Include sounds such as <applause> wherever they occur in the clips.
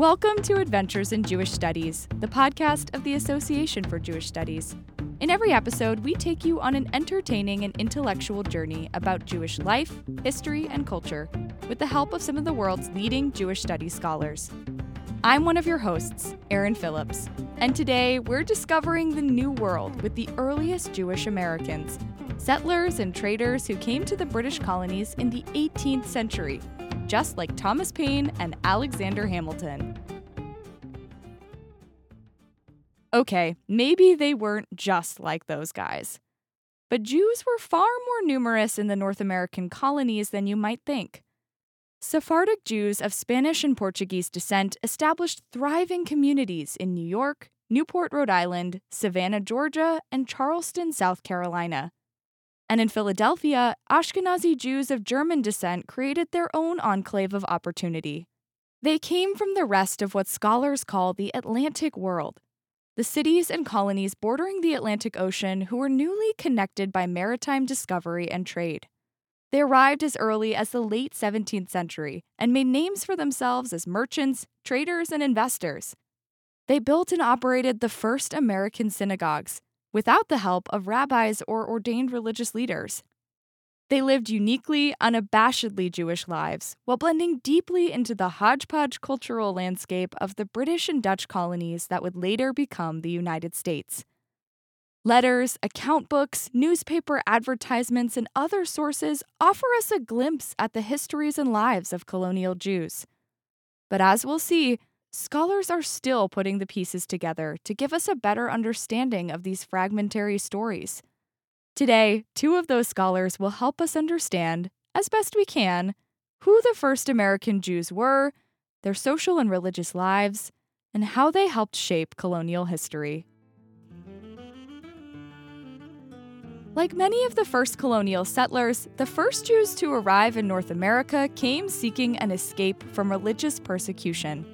Welcome to Adventures in Jewish Studies, the podcast of the Association for Jewish Studies. In every episode, we take you on an entertaining and intellectual journey about Jewish life, history, and culture with the help of some of the world's leading Jewish studies scholars. I'm one of your hosts, Erin Phillips, and today we're discovering the New World with the earliest Jewish Americans, settlers and traders who came to the British colonies in the 18th century just like Thomas Paine and Alexander Hamilton. Okay, maybe they weren't just like those guys. But Jews were far more numerous in the North American colonies than you might think. Sephardic Jews of Spanish and Portuguese descent established thriving communities in New York, Newport, Rhode Island, Savannah, Georgia, and Charleston, South Carolina. And in Philadelphia, Ashkenazi Jews of German descent created their own enclave of opportunity. They came from the rest of what scholars call the Atlantic world, the cities and colonies bordering the Atlantic Ocean who were newly connected by maritime discovery and trade. They arrived as early as the late 17th century and made names for themselves as merchants, traders, and investors. They built and operated the first American synagogues, without the help of rabbis or ordained religious leaders. They lived uniquely, unabashedly Jewish lives while blending deeply into the hodgepodge cultural landscape of the British and Dutch colonies that would later become the United States. Letters, account books, newspaper advertisements, and other sources offer us a glimpse at the histories and lives of colonial Jews. But as we'll see, Scholars are still putting the pieces together to give us a better understanding of these fragmentary stories. Today, two of those scholars will help us understand, as best we can, who the first American Jews were, their social and religious lives, and how they helped shape colonial history. Like many of the first colonial settlers, the first Jews to arrive in North America came seeking an escape from religious persecution.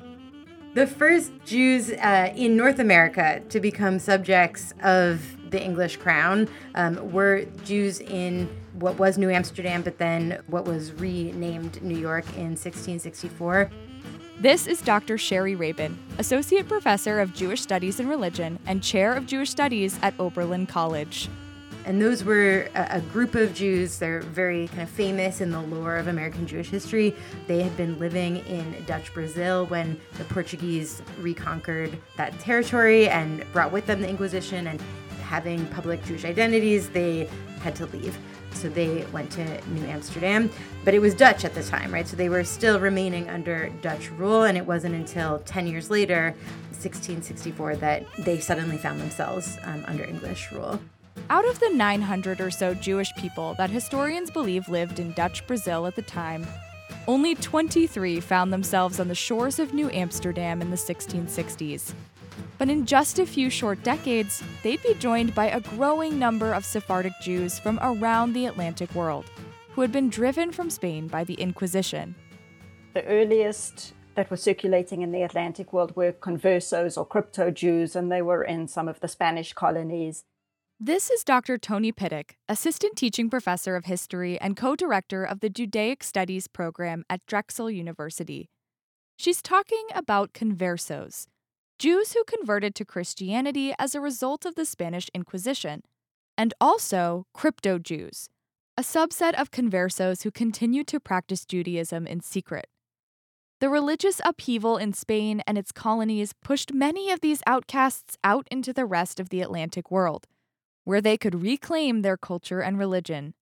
The first Jews uh, in North America to become subjects of the English crown um, were Jews in what was New Amsterdam, but then what was renamed New York in 1664. This is Dr. Shari Rabin, Associate Professor of Jewish Studies and Religion and Chair of Jewish Studies at Oberlin College. And those were a, a, group of Jews. They're very kind of famous in the lore of American Jewish history. They had been living in Dutch Brazil when the Portuguese reconquered that territory and brought with them the Inquisition. And having public Jewish identities, they had to leave. So they went to New Amsterdam, but it was Dutch at the time, right? So they were still remaining under Dutch rule, and it wasn't until 10 years later, 1664, that they suddenly found themselves um, under English rule. Out of the 900 or so Jewish people that historians believe lived in Dutch Brazil at the time, only 23 found themselves on the shores of New Amsterdam in the 1660s. But in just a few short decades, they'd be joined by a growing number of Sephardic Jews from around the Atlantic world, who had been driven from Spain by the Inquisition. The earliest that were circulating in the Atlantic world were conversos or crypto Jews, and they were in some of the Spanish colonies. This is Dr. Toni Pitock, Assistant Teaching Professor of History and co director of the Judaic Studies program at Drexel University. She's talking about conversos, Jews who converted to Christianity as a result of the Spanish Inquisition, and also crypto Jews, a subset of conversos who continued to practice Judaism in secret. The religious upheaval in Spain and its colonies pushed many of these outcasts out into the rest of the Atlantic world where they could reclaim their culture and religion.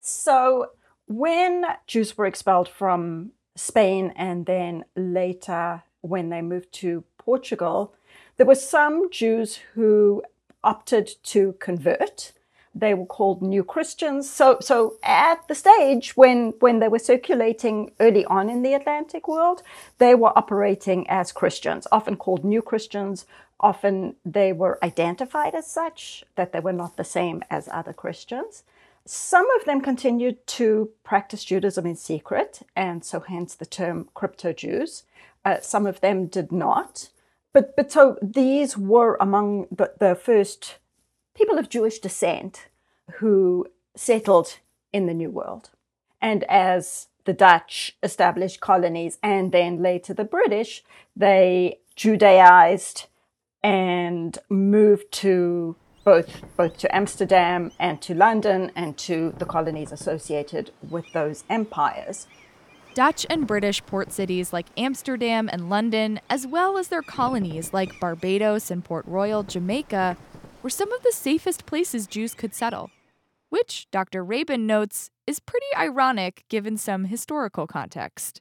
So, when Jews were expelled from Spain and then later when they moved to Portugal, there were some Jews who opted to convert. They were called new Christians. So, so at the stage when, when they were circulating early on in the Atlantic world, they were operating as Christians, often called new Christians, Often they were identified as such, that they were not the same as other Christians. Some of them continued to practice Judaism in secret, and so hence the term crypto Jews. Uh, some of them did not. But, but so these were among the, the first people of Jewish descent who settled in the New World. And as the Dutch established colonies and then later the British, they Judaized and moved to both both to Amsterdam and to London and to the colonies associated with those empires. Dutch and British port cities like Amsterdam and London, as well as their colonies like Barbados and Port Royal, Jamaica, were some of the safest places Jews could settle, which Dr. Rabin notes is pretty ironic given some historical context.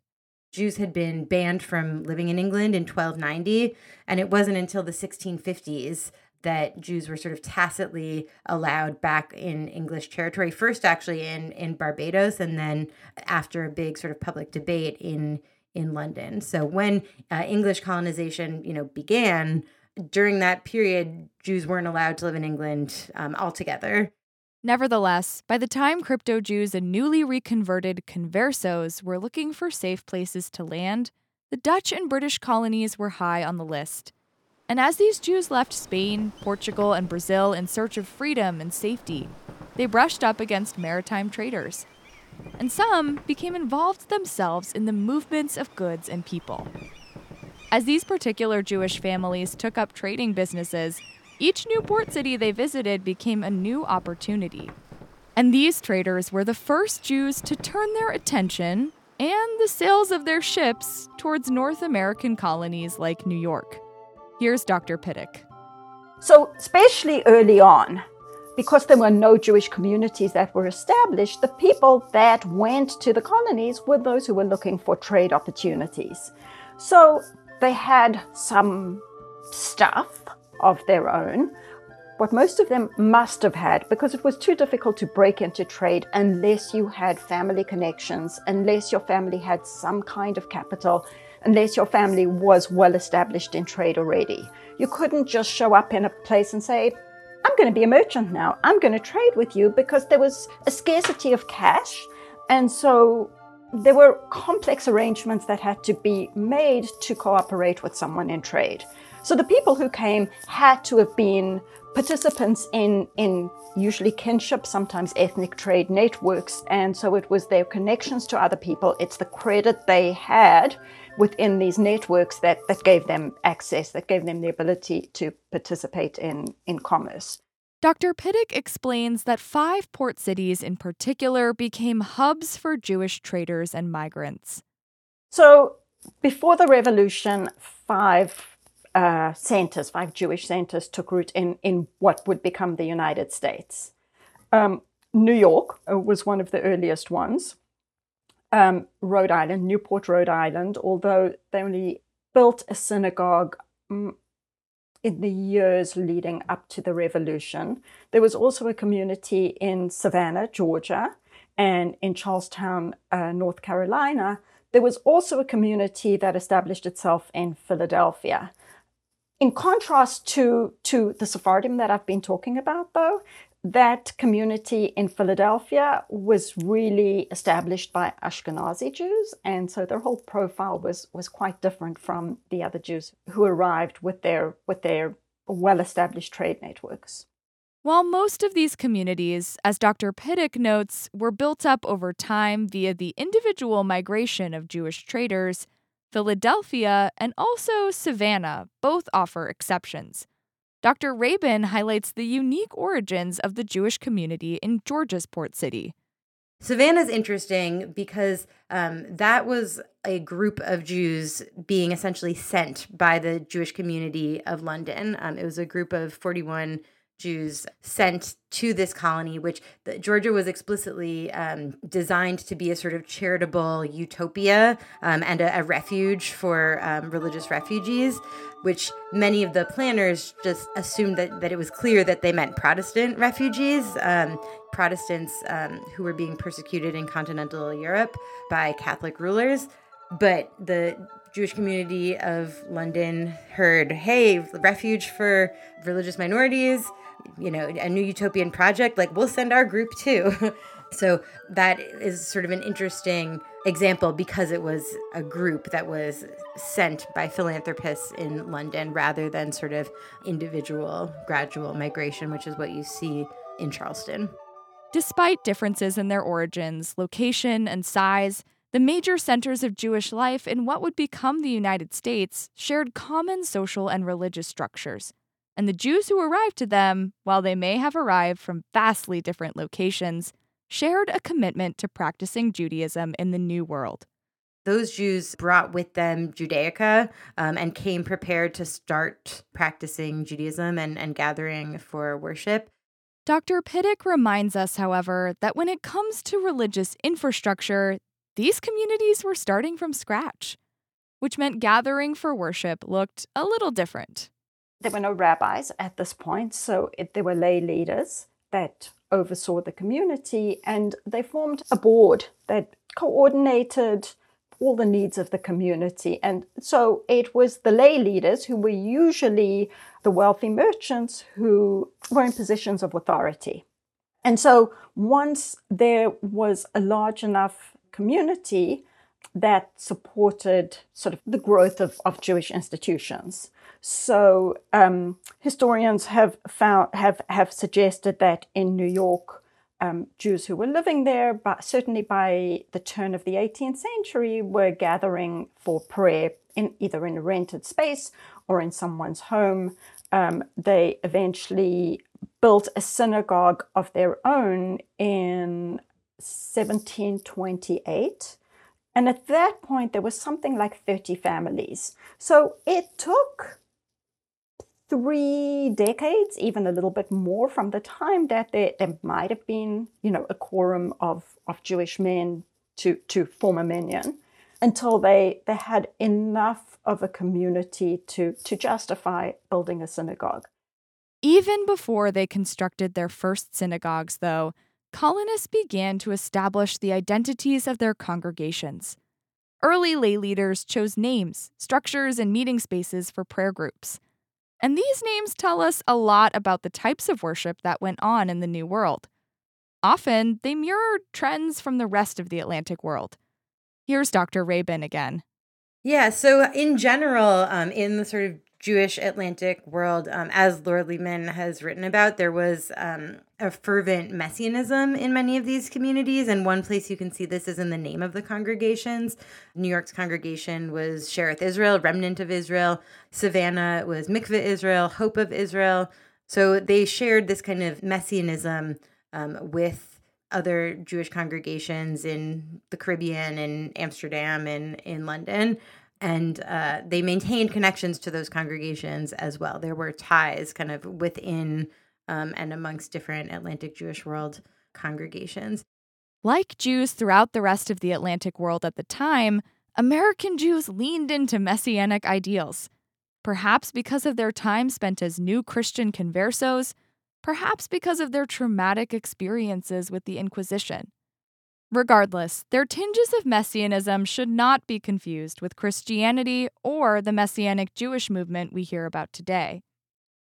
Jews had been banned from living in England in 1290, and it wasn't until the 1650s that Jews were sort of tacitly allowed back in English territory. First, actually, in in Barbados, and then after a big sort of public debate in in London. So when uh, English colonization, you know, began during that period, Jews weren't allowed to live in England um, altogether. Nevertheless, by the time crypto Jews and newly reconverted conversos were looking for safe places to land, the Dutch and British colonies were high on the list. And as these Jews left Spain, Portugal, and Brazil in search of freedom and safety, they brushed up against maritime traders. And some became involved themselves in the movements of goods and people. As these particular Jewish families took up trading businesses, each new port city they visited became a new opportunity. And these traders were the first Jews to turn their attention and the sails of their ships towards North American colonies like New York. Here's Dr. Pitock. So, especially early on, because there were no Jewish communities that were established, the people that went to the colonies were those who were looking for trade opportunities. So, they had some stuff of their own, what most of them must have had because it was too difficult to break into trade unless you had family connections, unless your family had some kind of capital unless your family was well established in trade already. You couldn't just show up in a place and say, I'm going to be a merchant now. I'm going to trade with you because there was a scarcity of cash. And so there were complex arrangements that had to be made to cooperate with someone in trade. So the people who came had to have been participants in, in usually kinship, sometimes ethnic trade networks. And so it was their connections to other people, it's the credit they had within these networks that, that gave them access, that gave them the ability to participate in, in commerce. Dr. Pitock explains that five port cities in particular became hubs for Jewish traders and migrants. So, before the revolution, five uh, centers, five Jewish centers, took root in, in what would become the United States. Um, New York uh, was one of the earliest ones um, Rhode Island, Newport, Rhode Island, although they only built a synagogue mm, in the years leading up to the revolution. There was also a community in Savannah, Georgia, and in Charlestown, uh, North Carolina. There was also a community that established itself in Philadelphia. In contrast to, to the Sephardim that I've been talking about, though, that community in Philadelphia was really established by Ashkenazi Jews, and so their whole profile was was quite different from the other Jews who arrived with their with their well-established trade networks. While most of these communities, as Dr. Pitock notes, were built up over time via the individual migration of Jewish traders, Philadelphia and also Savannah both offer exceptions. Dr. Rabin highlights the unique origins of the Jewish community in Georgia's port city. Savannah is interesting because um, that was a group of Jews being essentially sent by the Jewish community of London. Um, it was a group of 41 Jews sent to this colony, which the, Georgia was explicitly um, designed to be a sort of charitable utopia um, and a, a, refuge for um, religious refugees, which many of the planners just assumed that, that it was clear that they meant Protestant refugees, um, Protestants um, who were being persecuted in continental Europe by Catholic rulers. But the Jewish community of London heard, hey, refuge for religious minorities you know, a new utopian project, like we'll send our group too. <laughs> so that is sort of an interesting example because it was a group that was sent by philanthropists in London rather than sort of individual gradual migration, which is what you see in Charleston. Despite differences in their origins, location, and size, The major centers of Jewish life in what would become the United States shared common social and religious structures, and the Jews who arrived to them, while they may have arrived from vastly different locations, shared a commitment to practicing Judaism in the New World. Those Jews brought with them Judaica um, and came prepared to start practicing Judaism and, and gathering for worship. Dr. Pitock reminds us, however, that when it comes to religious infrastructure, these communities were starting from scratch, which meant gathering for worship looked a little different. There were no rabbis at this point, so it, there were lay leaders that oversaw the community, and they formed a board that coordinated all the needs of the community. And so it was the lay leaders who were usually the wealthy merchants who were in positions of authority. And so once there was a large enough community that supported sort of the growth of, of Jewish institutions. So um, historians have found have have suggested that in New York, um, Jews who were living there, but certainly by the turn of the 18th century, were gathering for prayer in either in a rented space or in someone's home. Um, they eventually built a synagogue of their own in 1728. And at that point, there was something like 30 families. So it took three decades, even a little bit more from the time that there, there might have been, you know, a quorum of, of Jewish men to, to form a minyan until they, they had enough of a community to, to justify building a synagogue. Even before they constructed their first synagogues, though, colonists began to establish the identities of their congregations. Early lay leaders chose names, structures, and meeting spaces for prayer groups. And these names tell us a lot about the types of worship that went on in the New World. Often, they mirror trends from the rest of the Atlantic world. Here's Dr. Rabin again. Yeah, so in general, um, in the sort of Jewish Atlantic world, um, as Laura Leibman has written about, there was um, a fervent messianism in many of these communities. And one place you can see this is in the name of the congregations. New York's congregation was Shearith Israel, Remnant of Israel. Savannah was Mikveh Israel, Hope of Israel. So they shared this kind of messianism um, with other Jewish congregations in the Caribbean, in Amsterdam, and in London and uh, they maintained connections to those congregations as well. There were ties kind of within um, and amongst different Atlantic Jewish world congregations. Like Jews throughout the rest of the Atlantic world at the time, American Jews leaned into messianic ideals. Perhaps because of their time spent as new Christian conversos, perhaps because of their traumatic experiences with the Inquisition. Regardless, their tinges of messianism should not be confused with Christianity or the messianic Jewish movement we hear about today.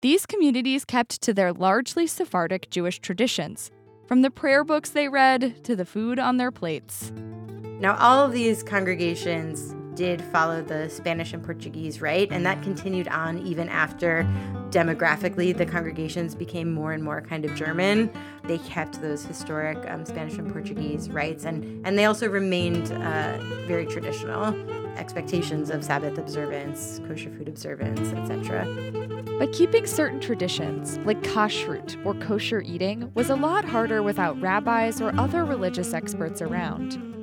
These communities kept to their largely Sephardic Jewish traditions, from the prayer books they read to the food on their plates. Now, all of these congregations did follow the Spanish and Portuguese rite, and that continued on even after demographically the congregations became more and more kind of German. They kept those historic um, Spanish and Portuguese rites, and, and they also remained uh, very traditional expectations of Sabbath observance, kosher food observance, etc. But keeping certain traditions, like kashrut or kosher eating, was a lot harder without rabbis or other religious experts around.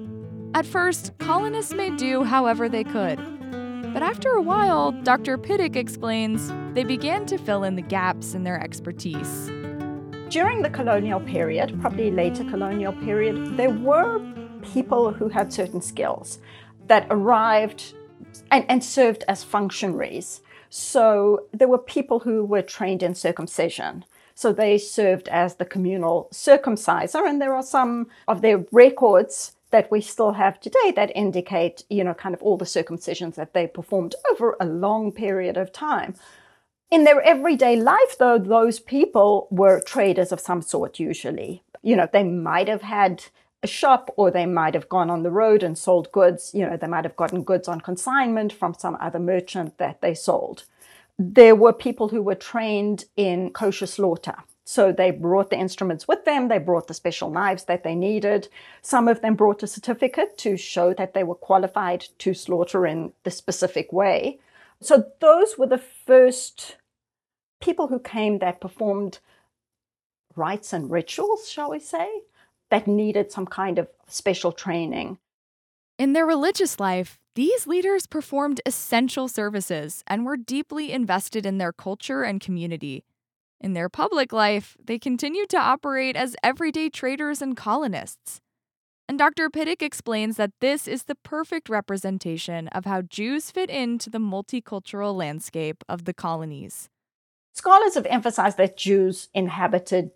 At first, colonists made do however they could. But after a while, Dr. Pitock explains, they began to fill in the gaps in their expertise. During the colonial period, probably later colonial period, there were people who had certain skills that arrived and, and served as functionaries. So there were people who were trained in circumcision. So they served as the communal circumciser, and there are some of their records that we still have today that indicate, you know, kind of all the circumcisions that they performed over a long period of time. In their everyday life, though, those people were traders of some sort, usually. You know, they might have had a shop or they might have gone on the road and sold goods. You know, they might have gotten goods on consignment from some other merchant that they sold. There were people who were trained in kosher slaughter. So they brought the instruments with them, they brought the special knives that they needed. Some of them brought a certificate to show that they were qualified to slaughter in the specific way. So those were the first people who came that performed rites and rituals, shall we say, that needed some kind of special training. In their religious life, these leaders performed essential services and were deeply invested in their culture and community. In their public life, they continued to operate as everyday traders and colonists. And Dr. Pitock explains that this is the perfect representation of how Jews fit into the multicultural landscape of the colonies. Scholars have emphasized that Jews inhabited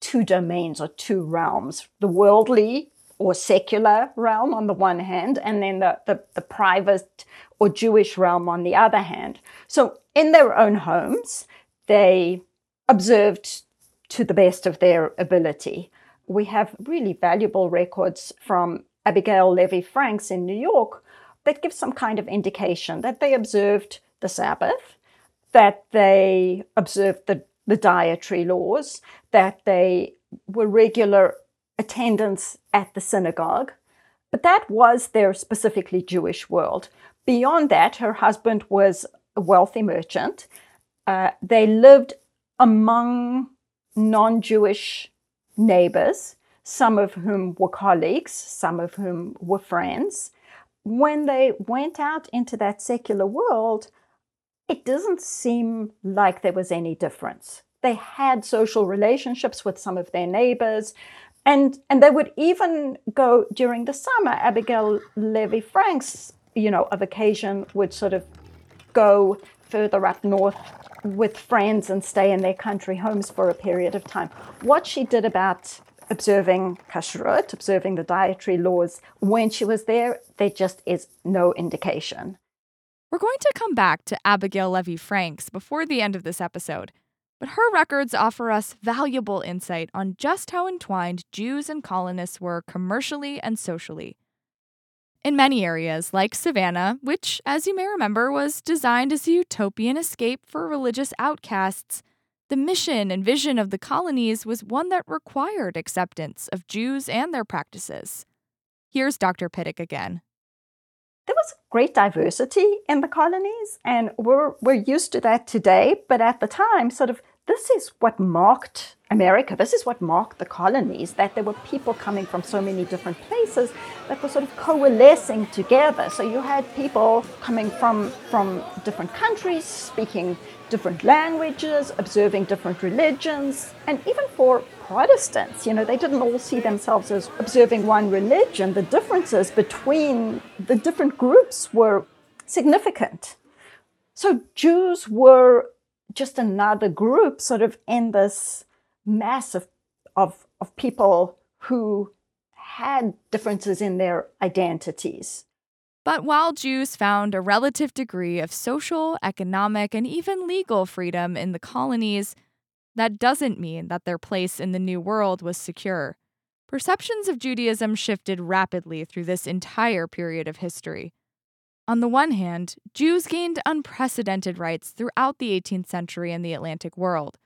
two domains or two realms the worldly or secular realm on the one hand, and then the, the, the, private or Jewish realm on the other hand. So, in their own homes, they observed to the best of their ability. We have really valuable records from Abigail Levy Franks in New York that give some kind of indication that they observed the Sabbath, that they observed the, the dietary laws, that they were regular attendance at the synagogue. But that was their specifically Jewish world. Beyond that, her husband was a wealthy merchant. Uh, they lived among non Jewish neighbors, some of whom were colleagues, some of whom were friends. When they went out into that secular world, it doesn't seem like there was any difference. They had social relationships with some of their neighbors. And, and they would even go during the summer. Abigail Levy Franks, you know, of occasion would sort of go further up north with friends and stay in their country homes for a period of time. What she did about observing kashrut, observing the dietary laws when she was there, there just is no indication. We're going to come back to Abigail Levy Franks before the end of this episode. But her records offer us valuable insight on just how entwined Jews and colonists were commercially and socially. In many areas, like Savannah, which, as you may remember, was designed as a utopian escape for religious outcasts, the mission and vision of the colonies was one that required acceptance of Jews and their practices. Here's Dr. Pitock again. There was great diversity in the colonies, and we're, we're used to that today, but at the time, sort of this is what marked America. This is what marked the colonies, that there were people coming from so many different places that were sort of coalescing together. So you had people coming from, from different countries, speaking different languages, observing different religions, and even for Protestants, you know, they didn't all see themselves as observing one religion. The differences between the different groups were significant. So Jews were just another group sort of in this mass of, of, of people who had differences in their identities. But while Jews found a relative degree of social, economic, and even legal freedom in the colonies, that doesn't mean that their place in the New World was secure. Perceptions of Judaism shifted rapidly through this entire period of history. On the one hand, Jews gained unprecedented rights throughout the 18th century in the Atlantic world.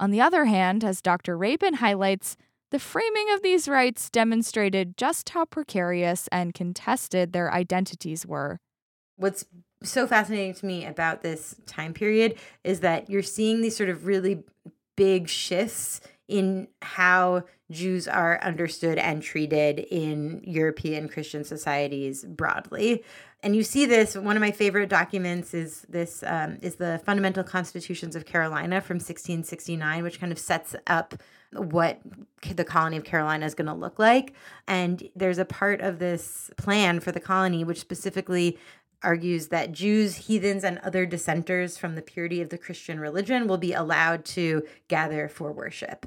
On the other hand, as Dr. Rabin highlights, the framing of these rights demonstrated just how precarious and contested their identities were. What's so fascinating to me about this time period is that you're seeing these sort of really big shifts in how Jews are understood and treated in European Christian societies broadly and you see this. One of my favorite documents is this um, is the Fundamental Constitutions of Carolina from 1669, which kind of sets up what the colony of Carolina is going to look like. And there's a part of this plan for the colony which specifically argues that Jews, heathens, and other dissenters from the purity of the Christian religion will be allowed to gather for worship.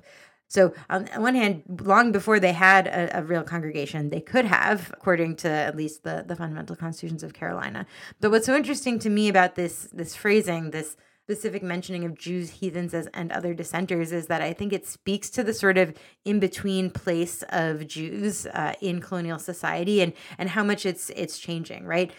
So, on one hand, long before they had a, a, real congregation, they could have, according to at least the, the fundamental constitutions of Carolina. But what's so interesting to me about this this phrasing, this specific mentioning of Jews, heathens, as, and other dissenters, is that I think it speaks to the sort of in between place of Jews uh, in colonial society and and how much it's it's changing, right?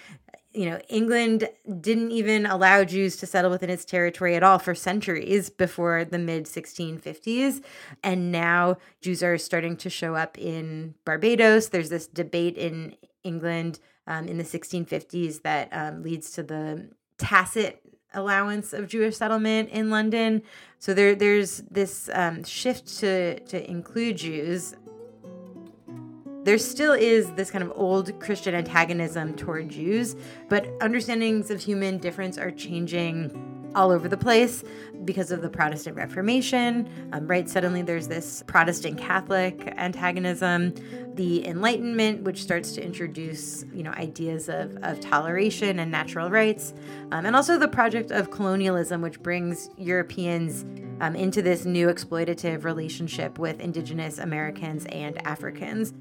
You know, England didn't even allow Jews to settle within its territory at all for centuries before the mid 1650s. And now Jews are starting to show up in Barbados. There's this debate in England um, in the 1650s that um, leads to the tacit allowance of Jewish settlement in London. So there, there's this um, shift to to include Jews. There still is this kind of old Christian antagonism toward Jews, but understandings of human difference are changing all over the place because of the Protestant Reformation, um, right? Suddenly there's this Protestant Catholic antagonism, the Enlightenment, which starts to introduce, you know, ideas of, of toleration and natural rights, um, and also the project of colonialism, which brings Europeans um, into this new exploitative relationship with indigenous Americans and Africans.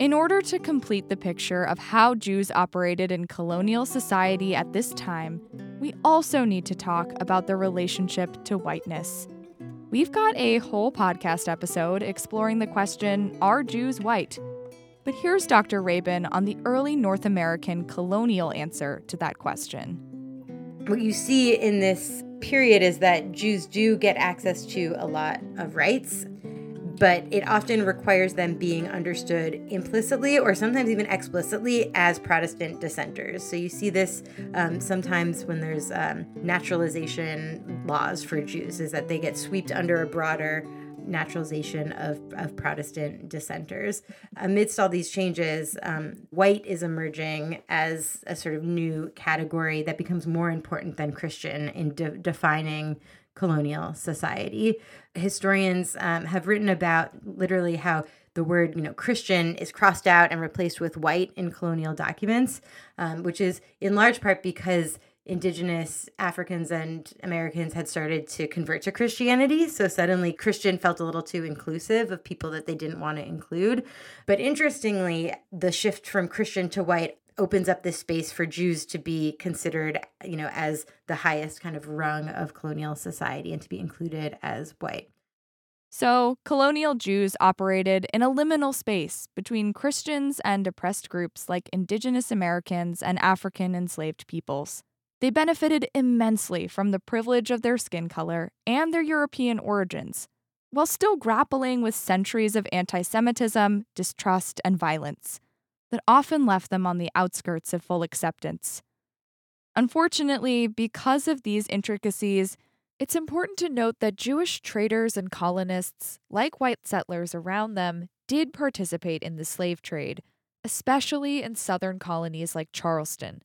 In order to complete the picture of how Jews operated in colonial society at this time, we also need to talk about their relationship to whiteness. We've got a whole podcast episode exploring the question Are Jews white? But here's Dr. Rabin on the early North American colonial answer to that question. What you see in this period is that Jews do get access to a lot of rights but it often requires them being understood implicitly or sometimes even explicitly as Protestant dissenters. So you see this um, sometimes when there's um, naturalization laws for Jews, is that they get swept under a broader naturalization of, of Protestant dissenters. Amidst all these changes, um, white is emerging as a sort of new category that becomes more important than Christian in de- defining colonial society. Historians um, have written about literally how the word, you know, Christian is crossed out and replaced with white in colonial documents, um, which is in large part because indigenous Africans and Americans had started to convert to Christianity. So suddenly Christian felt a little too inclusive of people that they didn't want to include. But interestingly, the shift from Christian to white opens up this space for Jews to be considered, you know, as the highest kind of rung of colonial society and to be included as white. So, colonial Jews operated in a liminal space between Christians and oppressed groups like indigenous Americans and African enslaved peoples. They benefited immensely from the privilege of their skin color and their European origins, while still grappling with centuries of anti Semitism, distrust, and violence that often left them on the outskirts of full acceptance. Unfortunately, because of these intricacies, it's important to note that Jewish traders and colonists, like white settlers around them, did participate in the slave trade, especially in southern colonies like Charleston.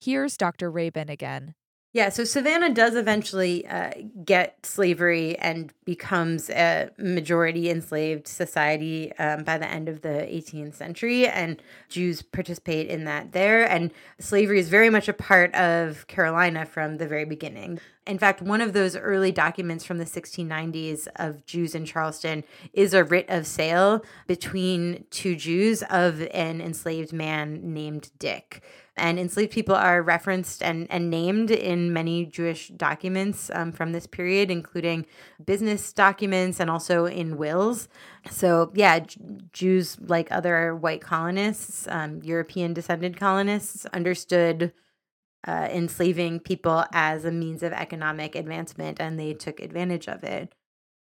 Here's Dr. Rabin again. Yeah, so Savannah does eventually uh, get slavery and becomes a majority enslaved society um, by the end of the 18th century, and Jews participate in that there. And slavery is very much a part of Carolina from the very beginning. In fact, one of those early documents from the 1690s of Jews in Charleston is a writ of sale between two Jews of an enslaved man named Dick and enslaved people are referenced and, and named in many Jewish documents um, from this period, including business documents and also in wills. So, yeah, J- Jews, like other white colonists, um, European descended colonists, understood uh, enslaving people as a means of economic advancement, and they took advantage of it.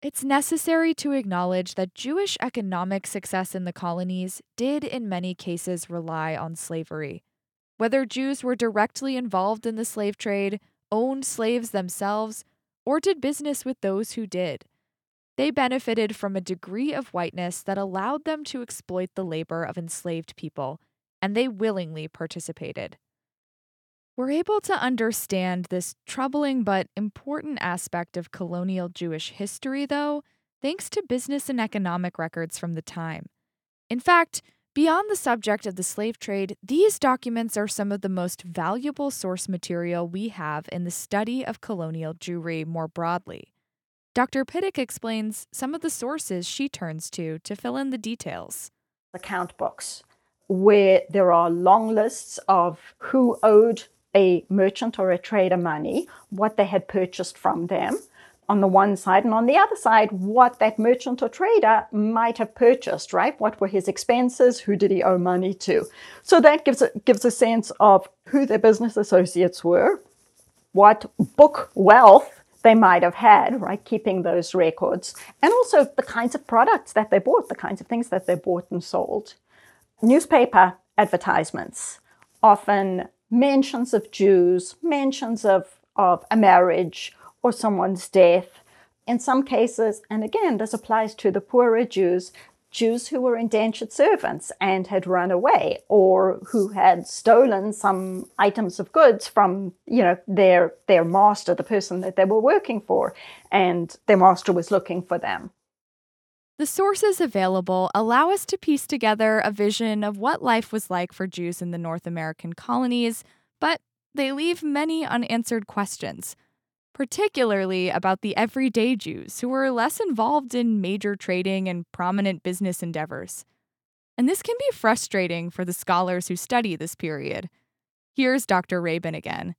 It's necessary to acknowledge that Jewish economic success in the colonies did, in many cases, rely on slavery. Whether Jews were directly involved in the slave trade, owned slaves themselves, or did business with those who did, they benefited from a degree of whiteness that allowed them to exploit the labor of enslaved people, and they willingly participated. We're able to understand this troubling but important aspect of colonial Jewish history, though, thanks to business and economic records from the time. In fact, Beyond the subject of the slave trade, these documents are some of the most valuable source material we have in the study of colonial Jewry more broadly. Dr. Pitock explains some of the sources she turns to to fill in the details. Account books, where there are long lists of who owed a merchant or a trader money, what they had purchased from them, on the one side, and on the other side, what that merchant or trader might have purchased, right? What were his expenses? Who did he owe money to? So that gives a, gives a sense of who their business associates were, what book wealth they might have had, right? Keeping those records, and also the kinds of products that they bought, the kinds of things that they bought and sold. Newspaper advertisements often mentions of Jews, mentions of, of a marriage or someone's death. In some cases, and again, this applies to the poorer Jews, Jews who were indentured servants and had run away or who had stolen some items of goods from, you know, their their master, the person that they were working for, and their master was looking for them. The sources available allow us to piece together a vision of what life was like for Jews in the North American colonies, but they leave many unanswered questions particularly about the everyday Jews who were less involved in major trading and prominent business endeavors. And this can be frustrating for the scholars who study this period. Here's Dr. Rabin again.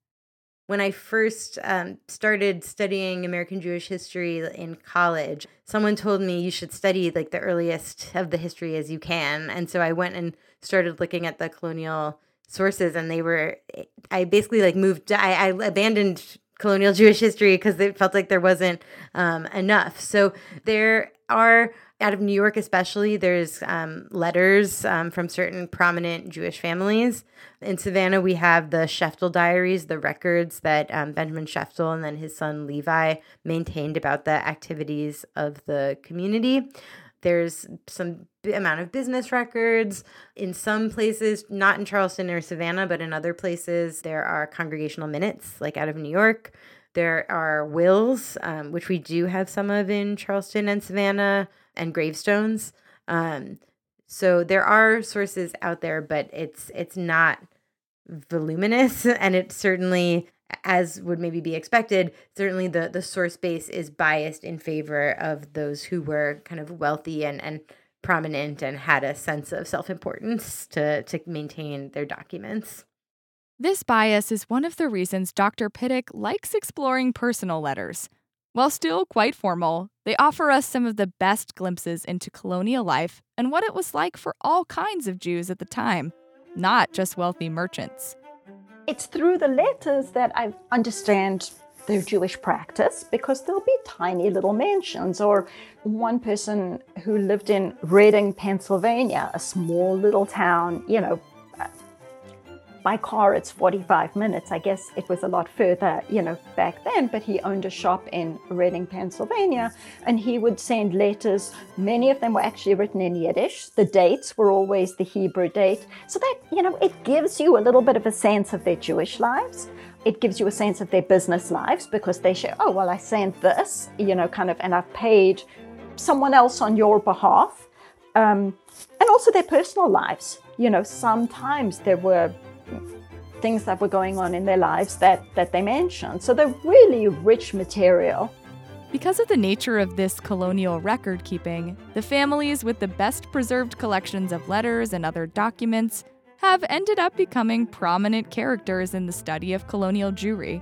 When I first um, started studying American Jewish history in college, someone told me you should study like the earliest of the history as you can. And so I went and started looking at the colonial sources and they were i basically like moved i, I abandoned colonial <laughs> Jewish history because it felt like there wasn't um, enough. So there are out of New York, especially, there's um, letters um, from certain prominent Jewish families. In Savannah, we have the Sheftall diaries, the records that um, Benjamin Sheftall and then his son Levi maintained about the activities of the community. There's some amount of business records. In some places, not in Charleston or Savannah, but in other places, there are congregational minutes, like out of New York. There are wills, um, which we do have some of in Charleston and Savannah, and gravestones. Um, so there are sources out there, but it's it's not voluminous, <laughs> and it certainly as would maybe be expected, certainly the the source base is biased in favor of those who were kind of wealthy and and prominent and had a sense of self-importance to to maintain their documents. This bias is one of the reasons Dr. Pitock likes exploring personal letters. While still quite formal, they offer us some of the best glimpses into colonial life and what it was like for all kinds of Jews at the time, not just wealthy merchants it's through the letters that I understand their Jewish practice because there'll be tiny little mansions. Or one person who lived in Reading, Pennsylvania, a small little town, you know, by car it's 45 minutes. I guess it was a lot further, you know, back then, but he owned a shop in Reading, Pennsylvania, and he would send letters. Many of them were actually written in Yiddish. The dates were always the Hebrew date. So that, you know, it gives you a little bit of a sense of their Jewish lives. It gives you a sense of their business lives because they show, oh, well, I sent this, you know, kind of, and I've paid someone else on your behalf. Um, and also their personal lives. You know, sometimes there were things that were going on in their lives that, that they mentioned. So they're really rich material. Because of the nature of this colonial record keeping, the families with the best preserved collections of letters and other documents have ended up becoming prominent characters in the study of colonial Jewry.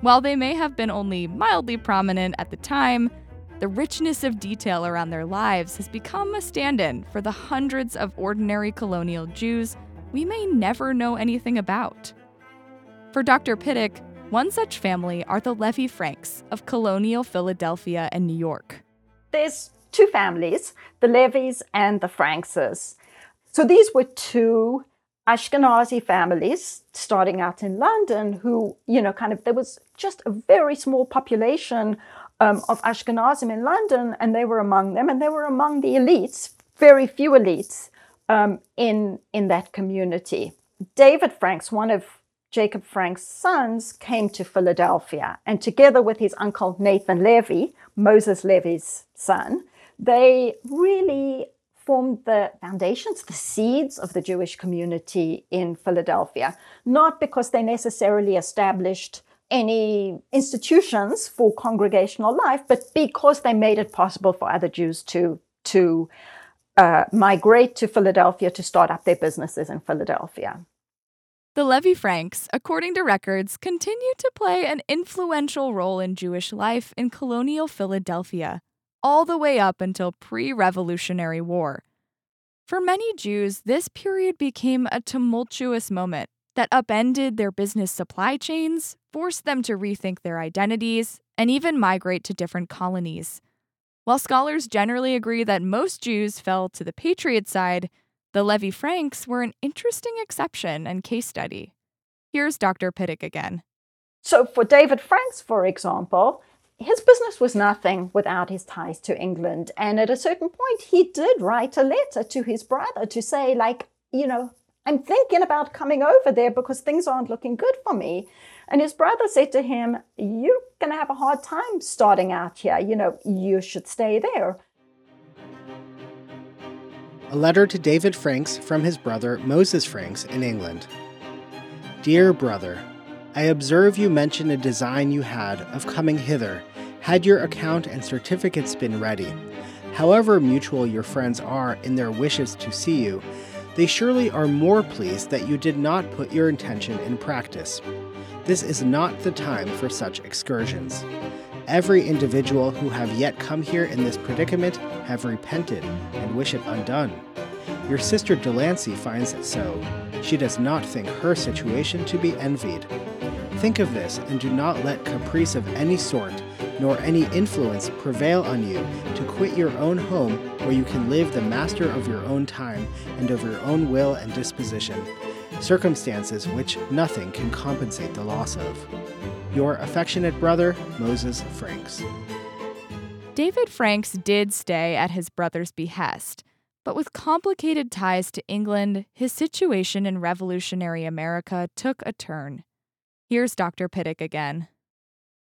While they may have been only mildly prominent at the time, the richness of detail around their lives has become a stand in for the hundreds of ordinary colonial Jews we may never know anything about. For Dr. Pitock, one such family are the Levy Franks of colonial Philadelphia and New York. There's two families, the Levys and the Frankses. So these were two Ashkenazi families starting out in London who, you know, kind of, there was just a very small population um, of Ashkenazim in London, and they were among them, and they were among the elites, very few elites um, in in that community. David Franks, one of Jacob Frank's sons, came to Philadelphia, and together with his uncle Nathan Levy, Moses Levy's son, they really formed the foundations, the seeds of the Jewish community in Philadelphia. Not because they necessarily established any institutions for congregational life, but because they made it possible for other Jews to to uh, migrate to Philadelphia to start up their businesses in Philadelphia. The Levy Franks, according to records, continued to play an influential role in Jewish life in colonial Philadelphia, all the way up until pre Revolutionary War. For many Jews, this period became a tumultuous moment that upended their business supply chains, forced them to rethink their identities, and even migrate to different colonies. While scholars generally agree that most Jews fell to the Patriot side, the Levy Franks were an interesting exception and case study. Here's Dr. Pitock again. So, for David Franks, for example, his business was nothing without his ties to England. And at a certain point, he did write a letter to his brother to say, like, you know, I'm thinking about coming over there because things aren't looking good for me. And his brother said to him, You're going to have a hard time starting out here. You know, you should stay there. A letter to David Franks from his brother Moses Franks in England. Dear brother, I observe you mention a design you had of coming hither, had your account and certificates been ready. However mutual your friends are in their wishes to see you, they surely are more pleased that you did not put your intention in practice. This is not the time for such excursions. Every individual who have yet come here in this predicament have repented and wish it undone. Your sister Delancey finds it so. She does not think her situation to be envied. Think of this and do not let caprice of any sort nor any influence prevail on you to quit your own home where you can live the master of your own time and of your own will and disposition, circumstances which nothing can compensate the loss of. Your affectionate brother, Moses Franks. David Franks did stay at his brother's behest, but with complicated ties to England, his situation in revolutionary America took a turn. Here's Dr. Pitock again.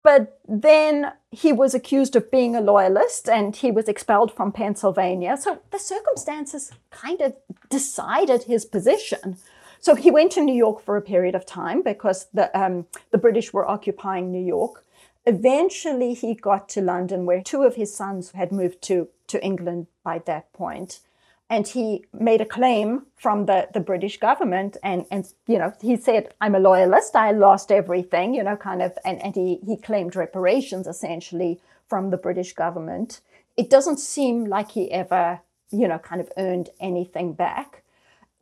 But then he was accused of being a loyalist and he was expelled from Pennsylvania. So the circumstances kind of decided his position. So he went to New York for a period of time because the, um, the British were occupying New York. Eventually, he got to London, where two of his sons had moved to, to England by that point. And he made a claim from the, the British government and, and you know he said I'm a loyalist. I lost everything you know kind of and, and he, he claimed reparations essentially from the British government. It doesn't seem like he ever you know kind of earned anything back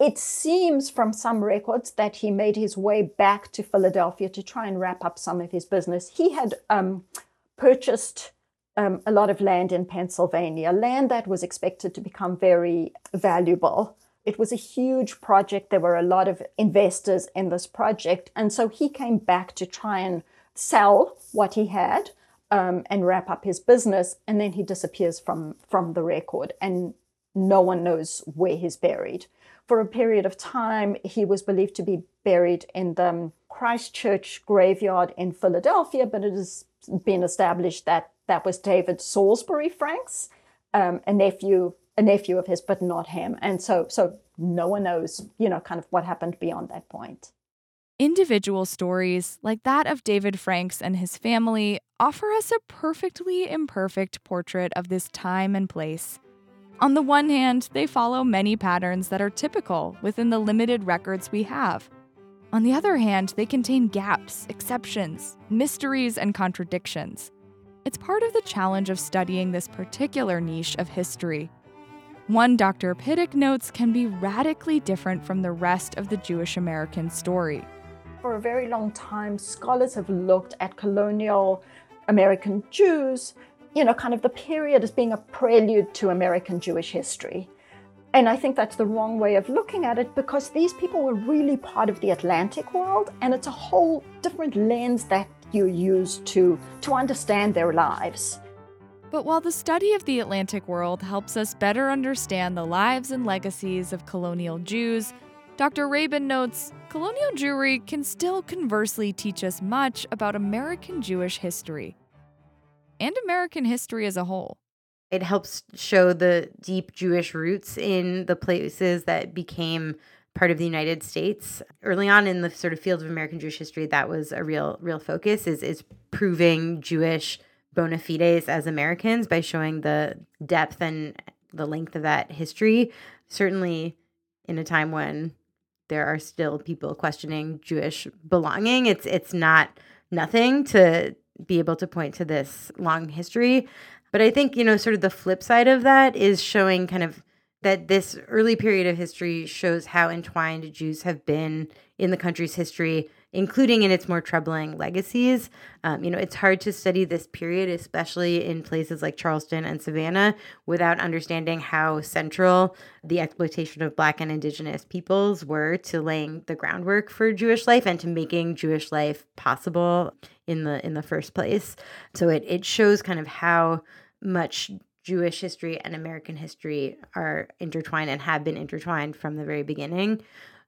it seems from some records that he made his way back to Philadelphia to try and wrap up some of his business he had um, purchased um, a lot of land in Pennsylvania, land that was expected to become very valuable. It was a huge project. There were a lot of investors in this project. And so he came back to try and sell what he had um, and wrap up his business. And then he disappears from, from the record, and no one knows where he's buried. For a period of time, he was believed to be buried in the Christ Church graveyard in Philadelphia, but it has been established that that was David Salisbury Franks, um, a nephew a nephew of his, but not him. And so so no one knows, you know, kind of what happened beyond that point. Individual stories like that of David Franks and his family offer us a perfectly imperfect portrait of this time and place. On the one hand, they follow many patterns that are typical within the limited records we have. On the other hand, they contain gaps, exceptions, mysteries, and contradictions. It's part of the challenge of studying this particular niche of history. One Dr. Pitock notes can be radically different from the rest of the Jewish American story. For a very long time, scholars have looked at colonial American Jews, you know, kind of the period as being a prelude to American Jewish history. And I think that's the wrong way of looking at it because these people were really part of the Atlantic world, and it's a whole different lens that you use to, to understand their lives. But while the study of the Atlantic world helps us better understand the lives and legacies of colonial Jews, Dr. Rabin notes colonial Jewry can still conversely teach us much about American Jewish history and American history as a whole. It helps show the deep Jewish roots in the places that became part of the United States. Early on in the sort of field of American Jewish history, that was a real real focus is is proving Jewish bona fides as Americans by showing the depth and the length of that history. Certainly in a time when there are still people questioning Jewish belonging. It's it's not nothing to be able to point to this long history. But I think, you know, sort of the flip side of that is showing kind of that this early period of history shows how entwined Jews have been in the country's history, including in its more troubling legacies. Um, you know, it's hard to study this period, especially in places like Charleston and Savannah, without understanding how central the exploitation of Black and Indigenous peoples were to laying the groundwork for Jewish life and to making Jewish life possible in the in the first place. So it it shows kind of how much Jewish history and American history are intertwined and have been intertwined from the very beginning.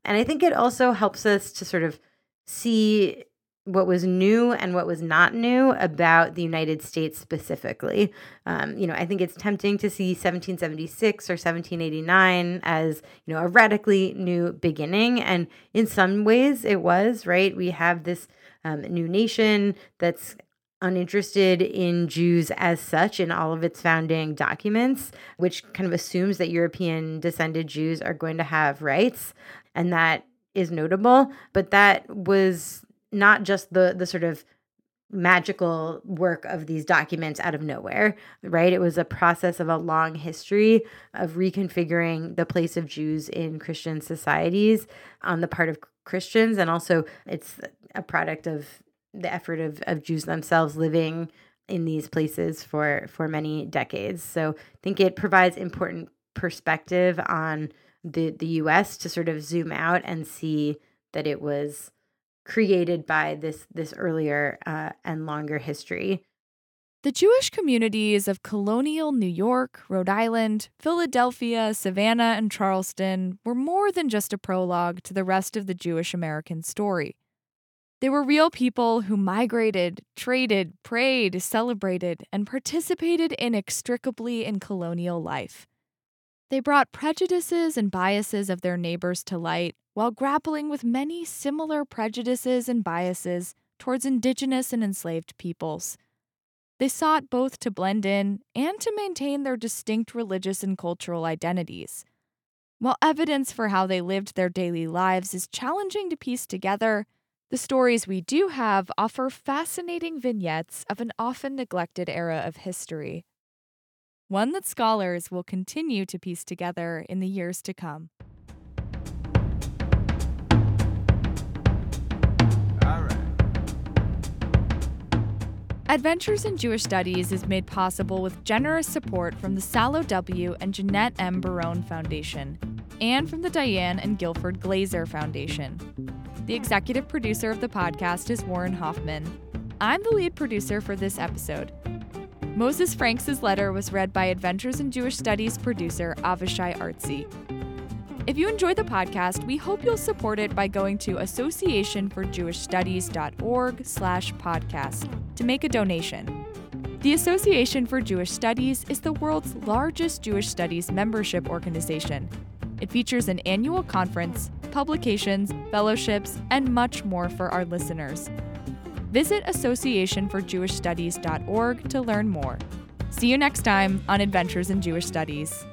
And I think it also helps us to sort of see what was new and what was not new about the United States specifically. Um, you know, I think it's tempting to see 1776 or 1789 as, you know, a radically new beginning. And in some ways it was, right? We have this um, new nation that's uninterested in Jews as such in all of its founding documents, which kind of assumes that European descended Jews are going to have rights. And that is notable. But that was not just the the sort of magical work of these documents out of nowhere, right? It was a process of a long history of reconfiguring the place of Jews in Christian societies on the part of Christians. And also, it's a product of the effort of, of Jews themselves living in these places for for many decades. So I think it provides important perspective on the the US to sort of zoom out and see that it was created by this this earlier uh, and longer history. The Jewish communities of colonial New York, Rhode Island, Philadelphia, Savannah, and Charleston were more than just a prologue to the rest of the Jewish American story. They were real people who migrated, traded, prayed, celebrated, and participated inextricably in colonial life. They brought prejudices and biases of their neighbors to light while grappling with many similar prejudices and biases towards indigenous and enslaved peoples. They sought both to blend in and to maintain their distinct religious and cultural identities. While evidence for how they lived their daily lives is challenging to piece together, the stories we do have offer fascinating vignettes of an often neglected era of history. One that scholars will continue to piece together in the years to come. Adventures in Jewish Studies is made possible with generous support from the Salo W. and Jeanette M. Baron Foundation and from the Diane and Guilford Glazer Foundation. The executive producer of the podcast is Warren Hoffman. I'm the lead producer for this episode. Moses Franks' letter was read by Adventures in Jewish Studies producer Avishai Artsy. If you enjoy the podcast, we hope you'll support it by going to associationforjewishstudies.org slash podcast to make a donation. The Association for Jewish Studies is the world's largest Jewish studies membership organization. It features an annual conference, publications, fellowships, and much more for our listeners. Visit associationforjewishstudies.org to learn more. See you next time on Adventures in Jewish Studies.